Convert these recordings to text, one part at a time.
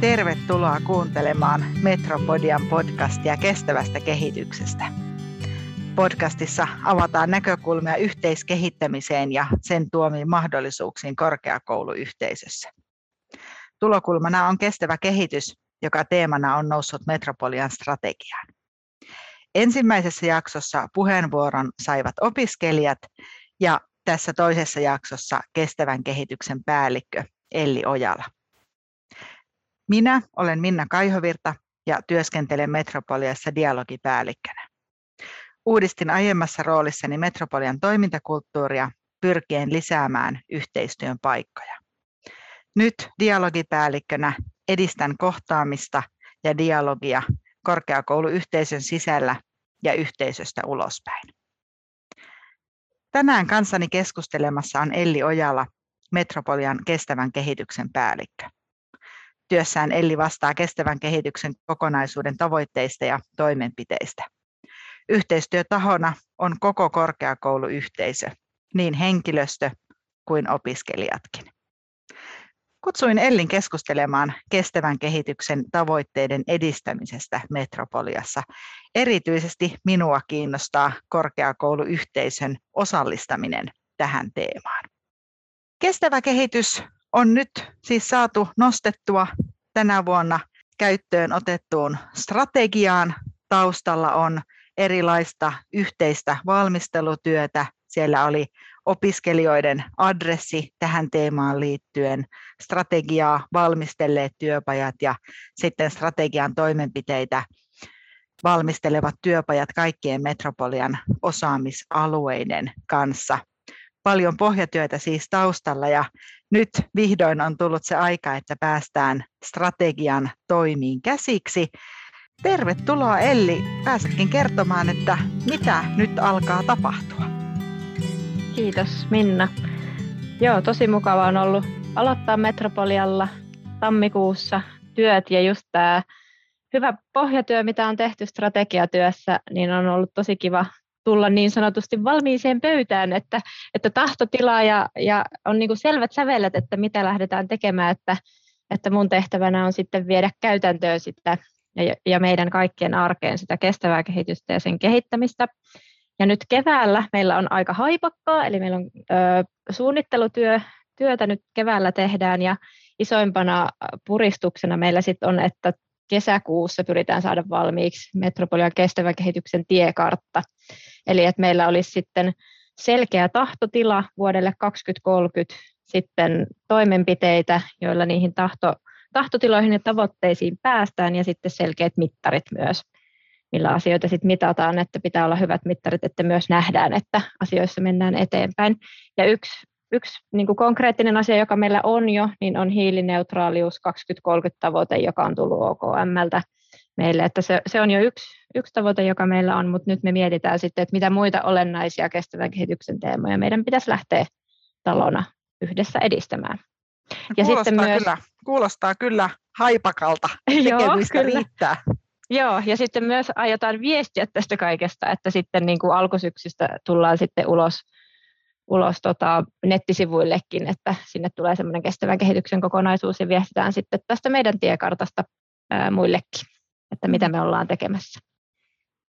Tervetuloa kuuntelemaan Metropodian podcastia kestävästä kehityksestä. Podcastissa avataan näkökulmia yhteiskehittämiseen ja sen tuomiin mahdollisuuksiin korkeakouluyhteisössä. Tulokulmana on kestävä kehitys, joka teemana on noussut Metropolian strategiaan. Ensimmäisessä jaksossa puheenvuoron saivat opiskelijat ja tässä toisessa jaksossa kestävän kehityksen päällikkö Elli Ojala. Minä olen Minna Kaihovirta ja työskentelen Metropoliassa dialogipäällikkönä. Uudistin aiemmassa roolissani Metropolian toimintakulttuuria pyrkien lisäämään yhteistyön paikkoja. Nyt dialogipäällikkönä edistän kohtaamista ja dialogia korkeakouluyhteisön sisällä ja yhteisöstä ulospäin. Tänään kanssani keskustelemassa on Elli Ojala, Metropolian kestävän kehityksen päällikkö. Työssään Elli vastaa kestävän kehityksen kokonaisuuden tavoitteista ja toimenpiteistä. Yhteistyötahona on koko korkeakouluyhteisö, niin henkilöstö kuin opiskelijatkin. Kutsuin Ellin keskustelemaan kestävän kehityksen tavoitteiden edistämisestä Metropoliassa. Erityisesti minua kiinnostaa korkeakouluyhteisön osallistaminen tähän teemaan. Kestävä kehitys on nyt siis saatu nostettua tänä vuonna käyttöön otettuun strategiaan. Taustalla on erilaista yhteistä valmistelutyötä. Siellä oli opiskelijoiden adressi tähän teemaan liittyen, strategiaa valmistelleet työpajat ja sitten strategian toimenpiteitä valmistelevat työpajat kaikkien metropolian osaamisalueiden kanssa. Paljon pohjatyötä siis taustalla ja nyt vihdoin on tullut se aika, että päästään strategian toimiin käsiksi. Tervetuloa Elli, pääsetkin kertomaan, että mitä nyt alkaa tapahtua. Kiitos Minna. Joo, tosi mukava on ollut aloittaa Metropolialla tammikuussa työt ja just tämä hyvä pohjatyö, mitä on tehty strategiatyössä, niin on ollut tosi kiva tulla niin sanotusti valmiiseen pöytään, että, että tahtotila ja, ja on niin kuin selvät sävelet, että mitä lähdetään tekemään, että, että mun tehtävänä on sitten viedä käytäntöön sitä ja, ja meidän kaikkien arkeen sitä kestävää kehitystä ja sen kehittämistä. Ja nyt keväällä meillä on aika haipakkaa, eli meillä on ö, suunnittelutyö, työtä nyt keväällä tehdään ja isoimpana puristuksena meillä sitten on, että kesäkuussa pyritään saada valmiiksi Metropolian kestävän kehityksen tiekartta. Eli että meillä olisi sitten selkeä tahtotila vuodelle 2030, sitten toimenpiteitä, joilla niihin tahto, tahtotiloihin ja tavoitteisiin päästään ja sitten selkeät mittarit myös millä asioita sitten mitataan, että pitää olla hyvät mittarit, että myös nähdään, että asioissa mennään eteenpäin. Ja yksi, yksi niin kuin konkreettinen asia, joka meillä on jo, niin on hiilineutraalius 2030-tavoite, joka on tullut OKMltä meille. Että se, se on jo yksi, yksi tavoite, joka meillä on, mutta nyt me mietitään sitten, että mitä muita olennaisia kestävän kehityksen teemoja meidän pitäisi lähteä talona yhdessä edistämään. Ja kuulostaa, sitten myös, kyllä, kuulostaa kyllä haipakalta, tekemistä Joo, kyllä. riittää. Joo, ja sitten myös aiotaan viestiä tästä kaikesta, että sitten niin kuin alkusyksystä tullaan sitten ulos, ulos tota, nettisivuillekin, että sinne tulee semmoinen kestävän kehityksen kokonaisuus ja viestitään sitten tästä meidän tiekartasta ää, muillekin, että mitä me ollaan tekemässä.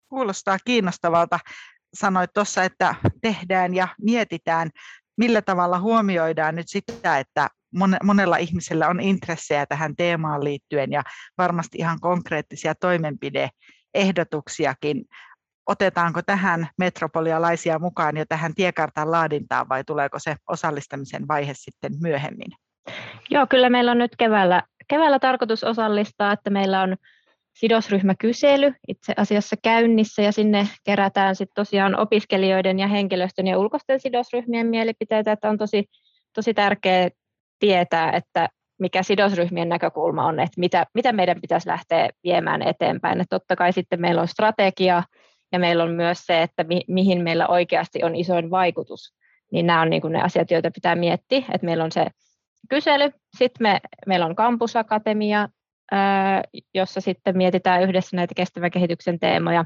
Kuulostaa kiinnostavalta. Sanoit tuossa, että tehdään ja mietitään, millä tavalla huomioidaan nyt sitä, että monella ihmisellä on intressejä tähän teemaan liittyen ja varmasti ihan konkreettisia toimenpideehdotuksiakin. Otetaanko tähän metropolialaisia mukaan jo tähän tiekartan laadintaan vai tuleeko se osallistamisen vaihe sitten myöhemmin? Joo, kyllä meillä on nyt keväällä, keväällä tarkoitus osallistaa, että meillä on sidosryhmäkysely itse asiassa käynnissä ja sinne kerätään sitten tosiaan opiskelijoiden ja henkilöstön ja ulkoisten sidosryhmien mielipiteitä, että on tosi, tosi tärkeää tietää, että mikä sidosryhmien näkökulma on, että mitä, mitä meidän pitäisi lähteä viemään eteenpäin. Että totta kai sitten meillä on strategia ja meillä on myös se, että mi, mihin meillä oikeasti on isoin vaikutus. Niin nämä on niin kuin ne asiat, joita pitää miettiä, että meillä on se kysely, sitten me, meillä on kampusakatemia, jossa sitten mietitään yhdessä näitä kestävän kehityksen teemoja,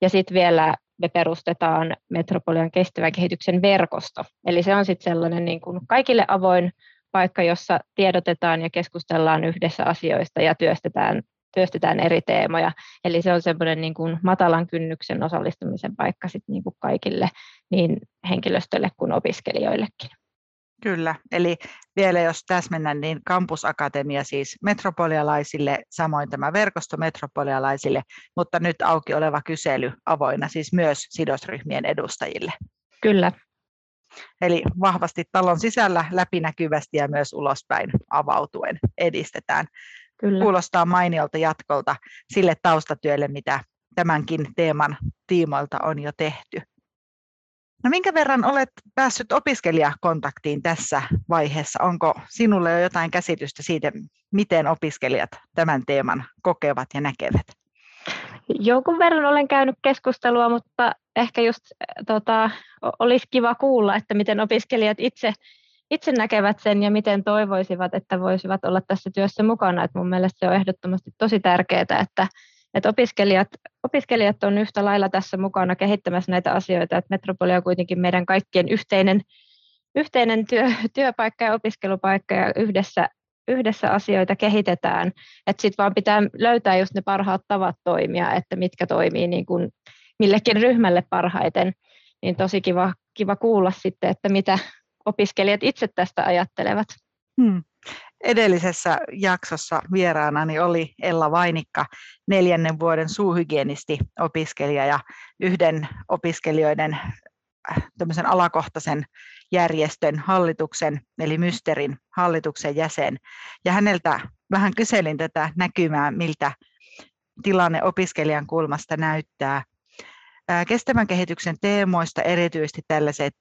ja sitten vielä me perustetaan Metropolian kestävän kehityksen verkosto. Eli se on sitten sellainen niin kuin kaikille avoin paikka, jossa tiedotetaan ja keskustellaan yhdessä asioista ja työstetään, työstetään eri teemoja. Eli se on semmoinen niin kuin matalan kynnyksen osallistumisen paikka sit niin kuin kaikille, niin henkilöstölle kuin opiskelijoillekin. Kyllä, eli vielä jos täsmennän, niin kampusakatemia siis metropolialaisille, samoin tämä verkosto metropolialaisille, mutta nyt auki oleva kysely avoinna siis myös sidosryhmien edustajille. Kyllä. Eli vahvasti talon sisällä läpinäkyvästi ja myös ulospäin avautuen edistetään. Kyllä. Kuulostaa mainiolta jatkolta sille taustatyölle, mitä tämänkin teeman tiimoilta on jo tehty. No minkä verran olet päässyt opiskelijakontaktiin tässä vaiheessa? Onko sinulle jo jotain käsitystä siitä, miten opiskelijat tämän teeman kokevat ja näkevät? Jonkun verran olen käynyt keskustelua, mutta ehkä just tota, olisi kiva kuulla, että miten opiskelijat itse, itse näkevät sen ja miten toivoisivat, että voisivat olla tässä työssä mukana. Et mun mielestä se on ehdottomasti tosi tärkeää, että, että opiskelijat, opiskelijat on yhtä lailla tässä mukana kehittämässä näitä asioita, että Metropolia on kuitenkin meidän kaikkien yhteinen, yhteinen työ, työpaikka ja opiskelupaikka ja yhdessä, yhdessä asioita kehitetään, että sitten vaan pitää löytää just ne parhaat tavat toimia, että mitkä toimii niin kuin millekin ryhmälle parhaiten, niin tosi kiva, kiva kuulla sitten, että mitä opiskelijat itse tästä ajattelevat. Hmm. Edellisessä jaksossa vieraanani oli Ella Vainikka, neljännen vuoden suuhygienisti opiskelija ja yhden opiskelijoiden äh, tämmöisen alakohtaisen järjestön hallituksen, eli Mysterin hallituksen jäsen. Ja häneltä vähän kyselin tätä näkymää, miltä tilanne opiskelijan kulmasta näyttää. Äh, kestävän kehityksen teemoista erityisesti tällaiset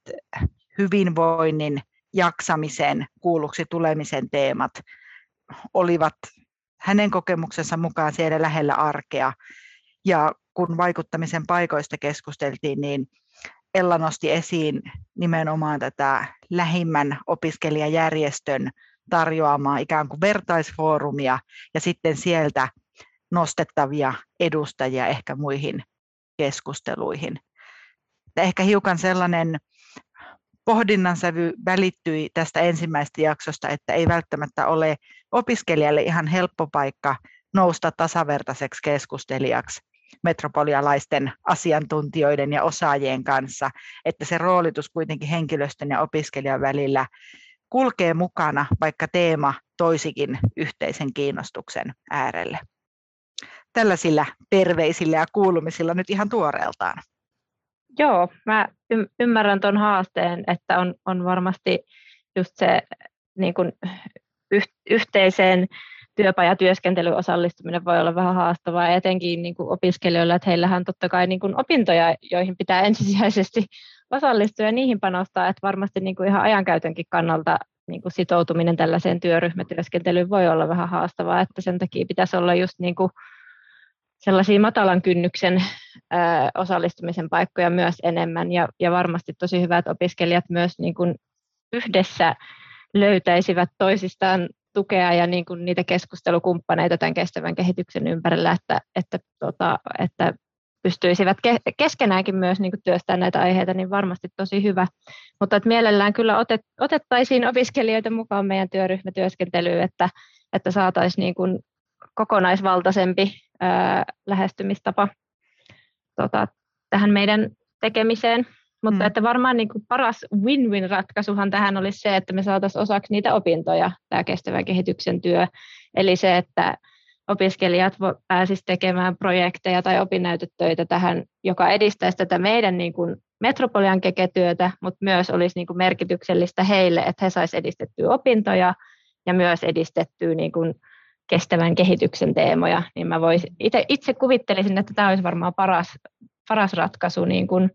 hyvinvoinnin jaksamisen kuulluksi tulemisen teemat olivat hänen kokemuksensa mukaan siellä lähellä arkea. Ja kun vaikuttamisen paikoista keskusteltiin, niin Ella nosti esiin nimenomaan tätä lähimmän opiskelijajärjestön tarjoamaa ikään kuin vertaisfoorumia ja sitten sieltä nostettavia edustajia ehkä muihin keskusteluihin. Ehkä hiukan sellainen pohdinnan sävy välittyi tästä ensimmäisestä jaksosta, että ei välttämättä ole opiskelijalle ihan helppo paikka nousta tasavertaiseksi keskustelijaksi metropolialaisten asiantuntijoiden ja osaajien kanssa, että se roolitus kuitenkin henkilöstön ja opiskelijan välillä kulkee mukana, vaikka teema toisikin yhteisen kiinnostuksen äärelle. Tällaisilla terveisillä ja kuulumisilla nyt ihan tuoreeltaan. Joo, mä ymmärrän tuon haasteen, että on, on varmasti just se niin kuin yh- yhteiseen työpajatyöskentelyyn osallistuminen voi olla vähän haastavaa, etenkin niin kuin opiskelijoilla, että heillähän on totta kai niin kuin opintoja, joihin pitää ensisijaisesti osallistua ja niihin panostaa, että varmasti niin kuin ihan ajankäytönkin kannalta niin kuin sitoutuminen tällaiseen työryhmätyöskentelyyn voi olla vähän haastavaa, että sen takia pitäisi olla just niin kuin sellaisia matalan kynnyksen ö, osallistumisen paikkoja myös enemmän ja, ja varmasti tosi hyvät opiskelijat myös niin kuin yhdessä löytäisivät toisistaan tukea ja niin kuin niitä keskustelukumppaneita tämän kestävän kehityksen ympärillä, että, että, tota, että pystyisivät keskenäänkin myös niin työstämään näitä aiheita, niin varmasti tosi hyvä. Mutta että mielellään kyllä otet, otettaisiin opiskelijoita mukaan meidän työryhmätyöskentelyyn, että, että saataisiin niin kuin kokonaisvaltaisempi ää, lähestymistapa tota, tähän meidän tekemiseen. Mutta mm. että varmaan niin kuin paras win-win ratkaisuhan tähän olisi se, että me saataisiin osaksi niitä opintoja tämä kestävän kehityksen työ. Eli se, että opiskelijat pääsisivät tekemään projekteja tai opinnäytetöitä tähän, joka edistäisi tätä meidän niin kuin Metropolian keketyötä, mutta myös olisi niin kuin merkityksellistä heille, että he saisivat edistettyä opintoja ja myös edistettyä niin kuin kestävän kehityksen teemoja, niin mä vois, itse, itse kuvittelisin, että tämä olisi varmaan paras, paras ratkaisu, niin kuin,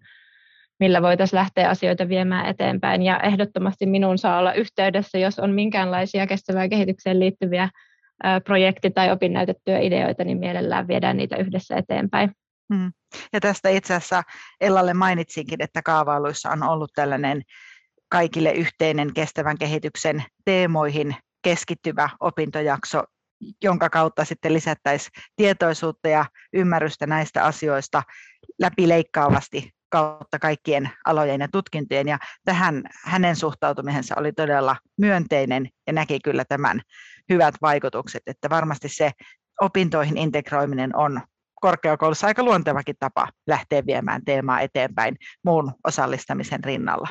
millä voitaisiin lähteä asioita viemään eteenpäin. Ja ehdottomasti minun saa olla yhteydessä, jos on minkäänlaisia kestävään kehitykseen liittyviä projekti- tai opinnäytettyjä ideoita, niin mielellään viedään niitä yhdessä eteenpäin. Hmm. Ja tästä itse asiassa Ellalle mainitsinkin, että kaavailuissa on ollut tällainen kaikille yhteinen kestävän kehityksen teemoihin keskittyvä opintojakso jonka kautta sitten lisättäisiin tietoisuutta ja ymmärrystä näistä asioista läpileikkaavasti kautta kaikkien alojen ja tutkintojen. Ja tähän hänen suhtautumisensa oli todella myönteinen ja näki kyllä tämän hyvät vaikutukset, että varmasti se opintoihin integroiminen on korkeakoulussa aika luontevakin tapa lähteä viemään teemaa eteenpäin muun osallistamisen rinnalla.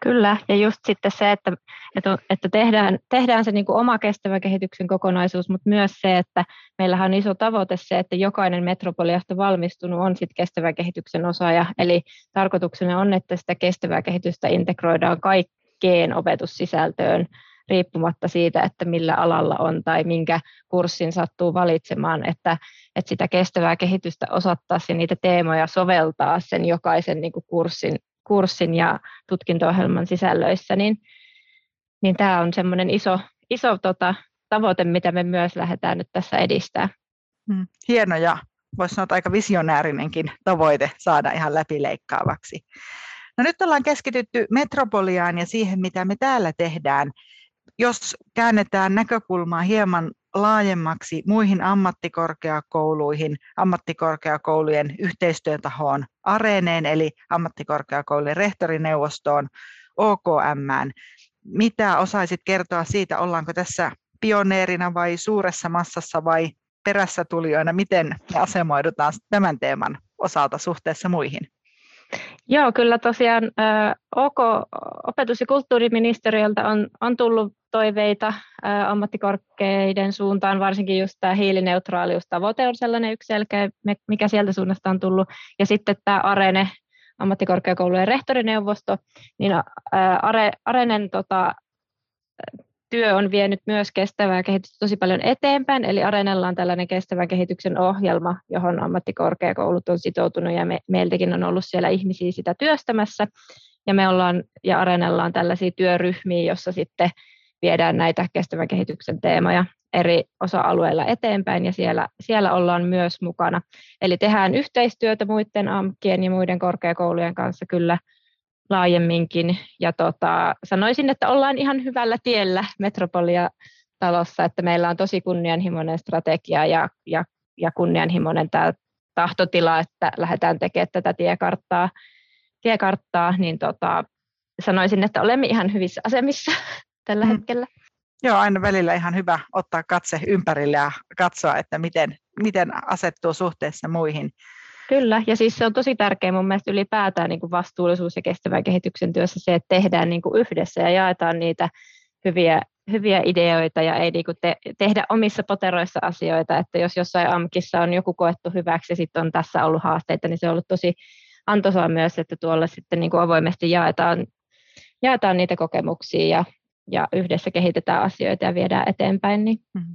Kyllä, ja just sitten se, että, että, että tehdään, tehdään se niin kuin oma kestävä kehityksen kokonaisuus, mutta myös se, että meillähän on iso tavoite se, että jokainen metropoliasta valmistunut on sitten kestävän kehityksen osaaja, eli tarkoituksena on, että sitä kestävää kehitystä integroidaan kaikkeen opetussisältöön, riippumatta siitä, että millä alalla on tai minkä kurssin sattuu valitsemaan, että, että sitä kestävää kehitystä osattaa ja niitä teemoja soveltaa sen jokaisen niin kuin kurssin kurssin ja tutkinto-ohjelman sisällöissä, niin, niin tämä on semmoinen iso, iso tota, tavoite, mitä me myös lähdetään nyt tässä edistää. Mm, hieno ja voisi sanoa, että aika visionäärinenkin tavoite saada ihan läpileikkaavaksi. No nyt ollaan keskitytty metropoliaan ja siihen, mitä me täällä tehdään. Jos käännetään näkökulmaa hieman laajemmaksi muihin ammattikorkeakouluihin, ammattikorkeakoulujen yhteistyötahoon Areeneen, eli ammattikorkeakoulujen rehtorineuvostoon, OKM. Mitä osaisit kertoa siitä, ollaanko tässä pioneerina vai suuressa massassa vai perässä tulijoina, miten me asemoidutaan tämän teeman osalta suhteessa muihin? Joo, kyllä tosiaan OK opetus- ja kulttuuriministeriöltä on, on tullut toiveita ammattikorkeiden suuntaan, varsinkin just tämä hiilineutraaliustavoite on sellainen yksi selkeä, mikä sieltä suunnasta on tullut. Ja sitten tämä Arene, ammattikorkeakoulujen rehtorineuvosto, niin Are, Arenen tota, työ on vienyt myös kestävää kehitystä tosi paljon eteenpäin, eli Areenalla on tällainen kestävän kehityksen ohjelma, johon ammattikorkeakoulut on sitoutunut ja me, meiltäkin on ollut siellä ihmisiä sitä työstämässä. Ja me ollaan, ja Areenalla on tällaisia työryhmiä, jossa sitten viedään näitä kestävän kehityksen teemoja eri osa-alueilla eteenpäin ja siellä, siellä ollaan myös mukana. Eli tehdään yhteistyötä muiden AMKien ja muiden korkeakoulujen kanssa kyllä laajemminkin. Ja tota, sanoisin, että ollaan ihan hyvällä tiellä Metropolia talossa, että meillä on tosi kunnianhimoinen strategia ja, ja, ja kunnianhimoinen tämä tahtotila, että lähdetään tekemään tätä tiekarttaa, tiekarttaa niin tota, sanoisin, että olemme ihan hyvissä asemissa tällä mm. hetkellä. Joo, aina välillä ihan hyvä ottaa katse ympärille ja katsoa, että miten, miten asettuu suhteessa muihin. Kyllä, ja siis se on tosi tärkeää mun mielestä ylipäätään niin kuin vastuullisuus ja kestävän kehityksen työssä se, että tehdään niin kuin yhdessä ja jaetaan niitä hyviä, hyviä ideoita ja ei niin kuin te, tehdä omissa poteroissa asioita, että jos jossain AMKissa on joku koettu hyväksi ja sitten on tässä ollut haasteita, niin se on ollut tosi antoisaa myös, että tuolla sitten niin kuin avoimesti jaetaan, jaetaan niitä kokemuksia ja, ja yhdessä kehitetään asioita ja viedään eteenpäin. Niin. Mm-hmm.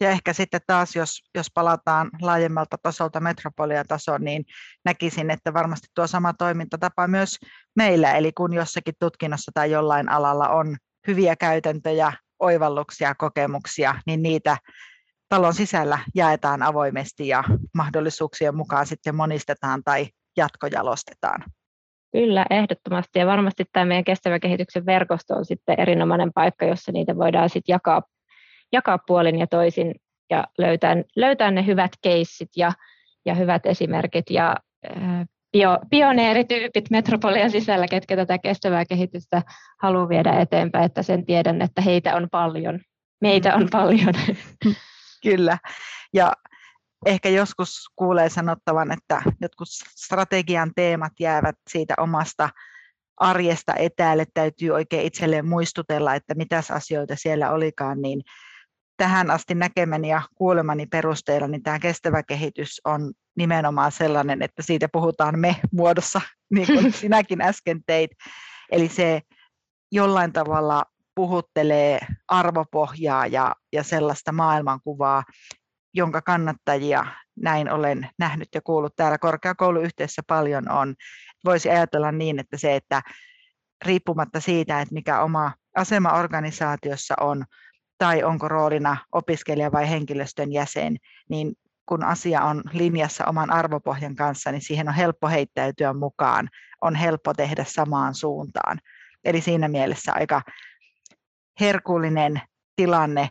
Ja ehkä sitten taas, jos, jos palataan laajemmalta tasolta metropolian tasoon, niin näkisin, että varmasti tuo sama toimintatapa myös meillä, eli kun jossakin tutkinnossa tai jollain alalla on hyviä käytäntöjä, oivalluksia, kokemuksia, niin niitä talon sisällä jaetaan avoimesti ja mahdollisuuksien mukaan sitten monistetaan tai jatkojalostetaan. Kyllä, ehdottomasti. Ja varmasti tämä meidän kestävän kehityksen verkosto on sitten erinomainen paikka, jossa niitä voidaan sitten jakaa jakaa puolin ja toisin ja löytää, löytää ne hyvät keissit ja, ja hyvät esimerkit ja bio, pioneerityypit metropolian sisällä, ketkä tätä kestävää kehitystä haluaa viedä eteenpäin, että sen tiedän, että heitä on paljon. Meitä on paljon. Kyllä. Ja ehkä joskus kuulee sanottavan, että jotkut strategian teemat jäävät siitä omasta arjesta etäälle, täytyy oikein itselleen muistutella, että mitäs asioita siellä olikaan, niin tähän asti näkemäni ja kuulemani perusteella, niin tämä kestävä kehitys on nimenomaan sellainen, että siitä puhutaan me-muodossa, niin kuin sinäkin äsken teit. Eli se jollain tavalla puhuttelee arvopohjaa ja, ja sellaista maailmankuvaa, jonka kannattajia näin olen nähnyt ja kuullut täällä korkeakouluyhteisössä paljon on. Voisi ajatella niin, että se, että riippumatta siitä, että mikä oma asema organisaatiossa on, tai onko roolina opiskelija vai henkilöstön jäsen, niin kun asia on linjassa oman arvopohjan kanssa, niin siihen on helppo heittäytyä mukaan, on helppo tehdä samaan suuntaan. Eli siinä mielessä aika herkullinen tilanne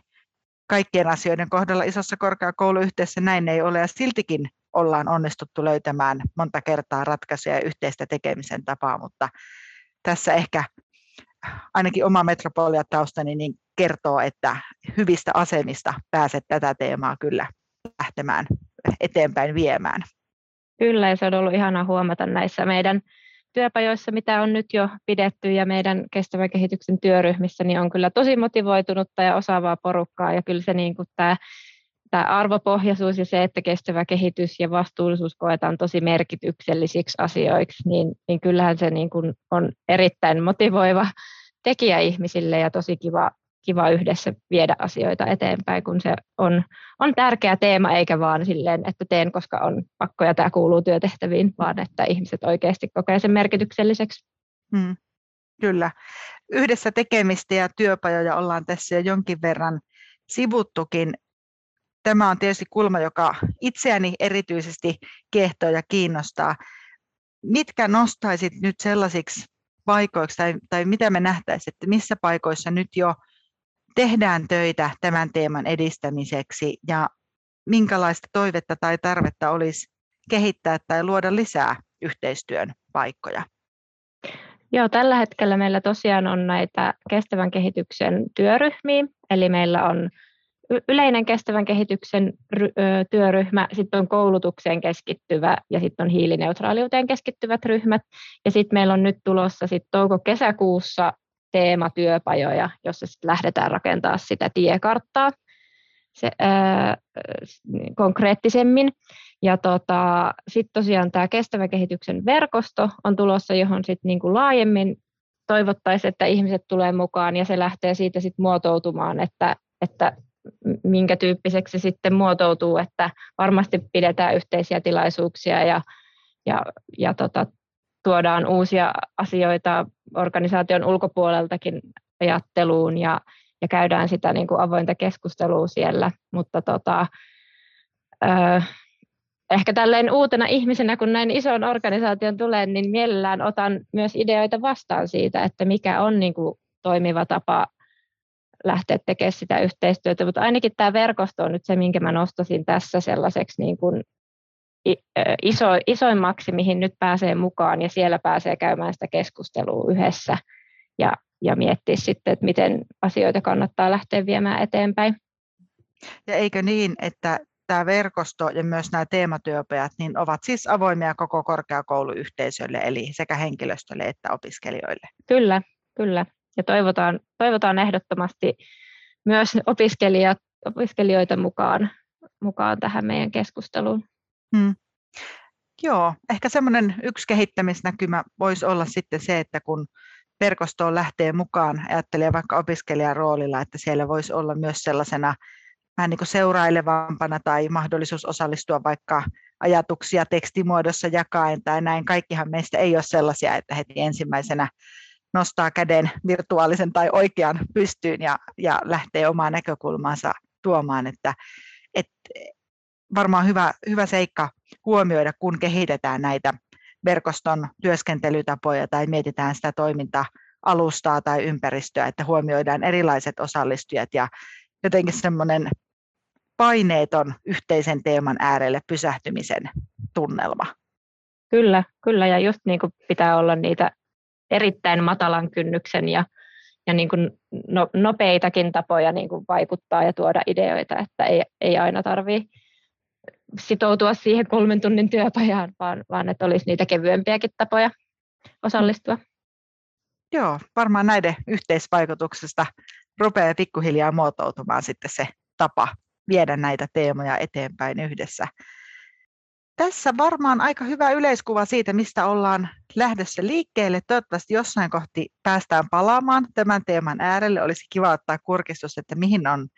kaikkien asioiden kohdalla isossa korkeakouluyhteisössä näin ei ole ja siltikin ollaan onnistuttu löytämään monta kertaa ratkaisuja ja yhteistä tekemisen tapaa, mutta tässä ehkä ainakin oma metropoliataustani niin kertoo, että hyvistä asemista pääset tätä teemaa kyllä lähtemään eteenpäin viemään. Kyllä, ja se on ollut ihana huomata näissä meidän työpajoissa, mitä on nyt jo pidetty ja meidän kestävän kehityksen työryhmissä, niin on kyllä tosi motivoitunutta ja osaavaa porukkaa ja kyllä se niin kuin tämä, tämä arvopohjaisuus ja se, että kestävä kehitys ja vastuullisuus koetaan tosi merkityksellisiksi asioiksi, niin, niin kyllähän se niin kuin on erittäin motivoiva tekijä ihmisille ja tosi kiva kiva yhdessä viedä asioita eteenpäin, kun se on, on tärkeä teema, eikä vaan silleen, että teen, koska on pakko ja tämä kuuluu työtehtäviin, vaan että ihmiset oikeasti kokee sen merkitykselliseksi. Hmm. Kyllä. Yhdessä tekemistä ja työpajoja ollaan tässä jo jonkin verran sivuttukin. Tämä on tietysti kulma, joka itseäni erityisesti kehtoo ja kiinnostaa. Mitkä nostaisit nyt sellaisiksi paikoiksi, tai, tai mitä me nähtäisiin, että missä paikoissa nyt jo tehdään töitä tämän teeman edistämiseksi ja minkälaista toivetta tai tarvetta olisi kehittää tai luoda lisää yhteistyön paikkoja? Joo, tällä hetkellä meillä tosiaan on näitä kestävän kehityksen työryhmiä, eli meillä on yleinen kestävän kehityksen työryhmä, sitten on koulutukseen keskittyvä ja sitten on hiilineutraaliuteen keskittyvät ryhmät. Ja sitten meillä on nyt tulossa sitten touko-kesäkuussa teematyöpajoja, jossa sitten lähdetään rakentamaan sitä tiekarttaa se, ää, konkreettisemmin. Ja tota, sitten tosiaan tämä kestävän kehityksen verkosto on tulossa, johon sitten niinku laajemmin toivottaisiin, että ihmiset tulee mukaan ja se lähtee siitä sitten muotoutumaan, että, että minkä tyyppiseksi se sitten muotoutuu, että varmasti pidetään yhteisiä tilaisuuksia ja, ja, ja tota, tuodaan uusia asioita organisaation ulkopuoleltakin ajatteluun ja, ja käydään sitä niin kuin avointa keskustelua siellä, mutta tota, ö, ehkä tälleen uutena ihmisenä, kun näin ison organisaation tulee, niin mielellään otan myös ideoita vastaan siitä, että mikä on niin kuin toimiva tapa lähteä tekemään sitä yhteistyötä, mutta ainakin tämä verkosto on nyt se, minkä mä nostasin tässä sellaiseksi niin kuin iso, isoimmaksi, mihin nyt pääsee mukaan ja siellä pääsee käymään sitä keskustelua yhdessä ja, ja miettiä sitten, että miten asioita kannattaa lähteä viemään eteenpäin. Ja eikö niin, että tämä verkosto ja myös nämä teematyöpajat niin ovat siis avoimia koko korkeakouluyhteisölle, eli sekä henkilöstölle että opiskelijoille? Kyllä, kyllä. Ja toivotaan, toivotaan ehdottomasti myös opiskelijat, opiskelijoita mukaan, mukaan tähän meidän keskusteluun. Hmm. Joo, ehkä semmoinen yksi kehittämisnäkymä voisi olla sitten se, että kun verkostoon lähtee mukaan, ajattelee vaikka opiskelijan roolilla, että siellä voisi olla myös sellaisena vähän niin kuin seurailevampana tai mahdollisuus osallistua vaikka ajatuksia tekstimuodossa jakaen tai näin. Kaikkihan meistä ei ole sellaisia, että heti ensimmäisenä nostaa käden virtuaalisen tai oikean pystyyn ja, ja lähtee omaa näkökulmaansa tuomaan, että, että varmaan hyvä, hyvä seikka huomioida, kun kehitetään näitä verkoston työskentelytapoja tai mietitään sitä toiminta-alustaa tai ympäristöä, että huomioidaan erilaiset osallistujat ja jotenkin semmoinen paineeton yhteisen teeman äärelle pysähtymisen tunnelma. Kyllä, kyllä ja just niin kuin pitää olla niitä erittäin matalan kynnyksen ja, ja niin kuin no, nopeitakin tapoja niin kuin vaikuttaa ja tuoda ideoita, että ei, ei aina tarvitse sitoutua siihen kolmen tunnin työpajaan, vaan, vaan että olisi niitä kevyempiäkin tapoja osallistua. Joo, varmaan näiden yhteisvaikutuksesta rupeaa pikkuhiljaa muotoutumaan sitten se tapa viedä näitä teemoja eteenpäin yhdessä. Tässä varmaan aika hyvä yleiskuva siitä, mistä ollaan lähdössä liikkeelle. Toivottavasti jossain kohti päästään palaamaan tämän teeman äärelle. Olisi kiva ottaa kurkistus, että mihin on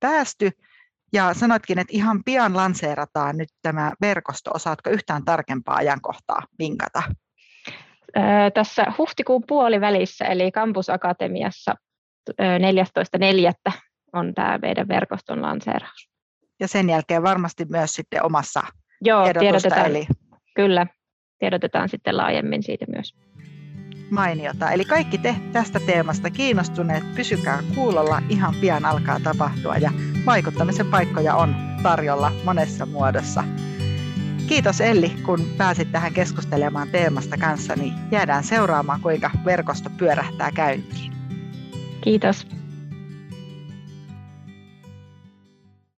päästy. Ja sanoitkin, että ihan pian lanseerataan nyt tämä verkosto. Osaatko yhtään tarkempaa ajankohtaa vinkata? Tässä huhtikuun puolivälissä, eli Campus Akatemiassa 14.4. on tämä meidän verkoston lanseeraus. Ja sen jälkeen varmasti myös sitten omassa Joo, tiedotetaan. Eli... Kyllä, tiedotetaan sitten laajemmin siitä myös. Mainiota. Eli kaikki te tästä teemasta kiinnostuneet, pysykää kuulolla, ihan pian alkaa tapahtua ja vaikuttamisen paikkoja on tarjolla monessa muodossa. Kiitos Elli, kun pääsit tähän keskustelemaan teemasta kanssa, niin jäädään seuraamaan, kuinka verkosto pyörähtää käyntiin. Kiitos.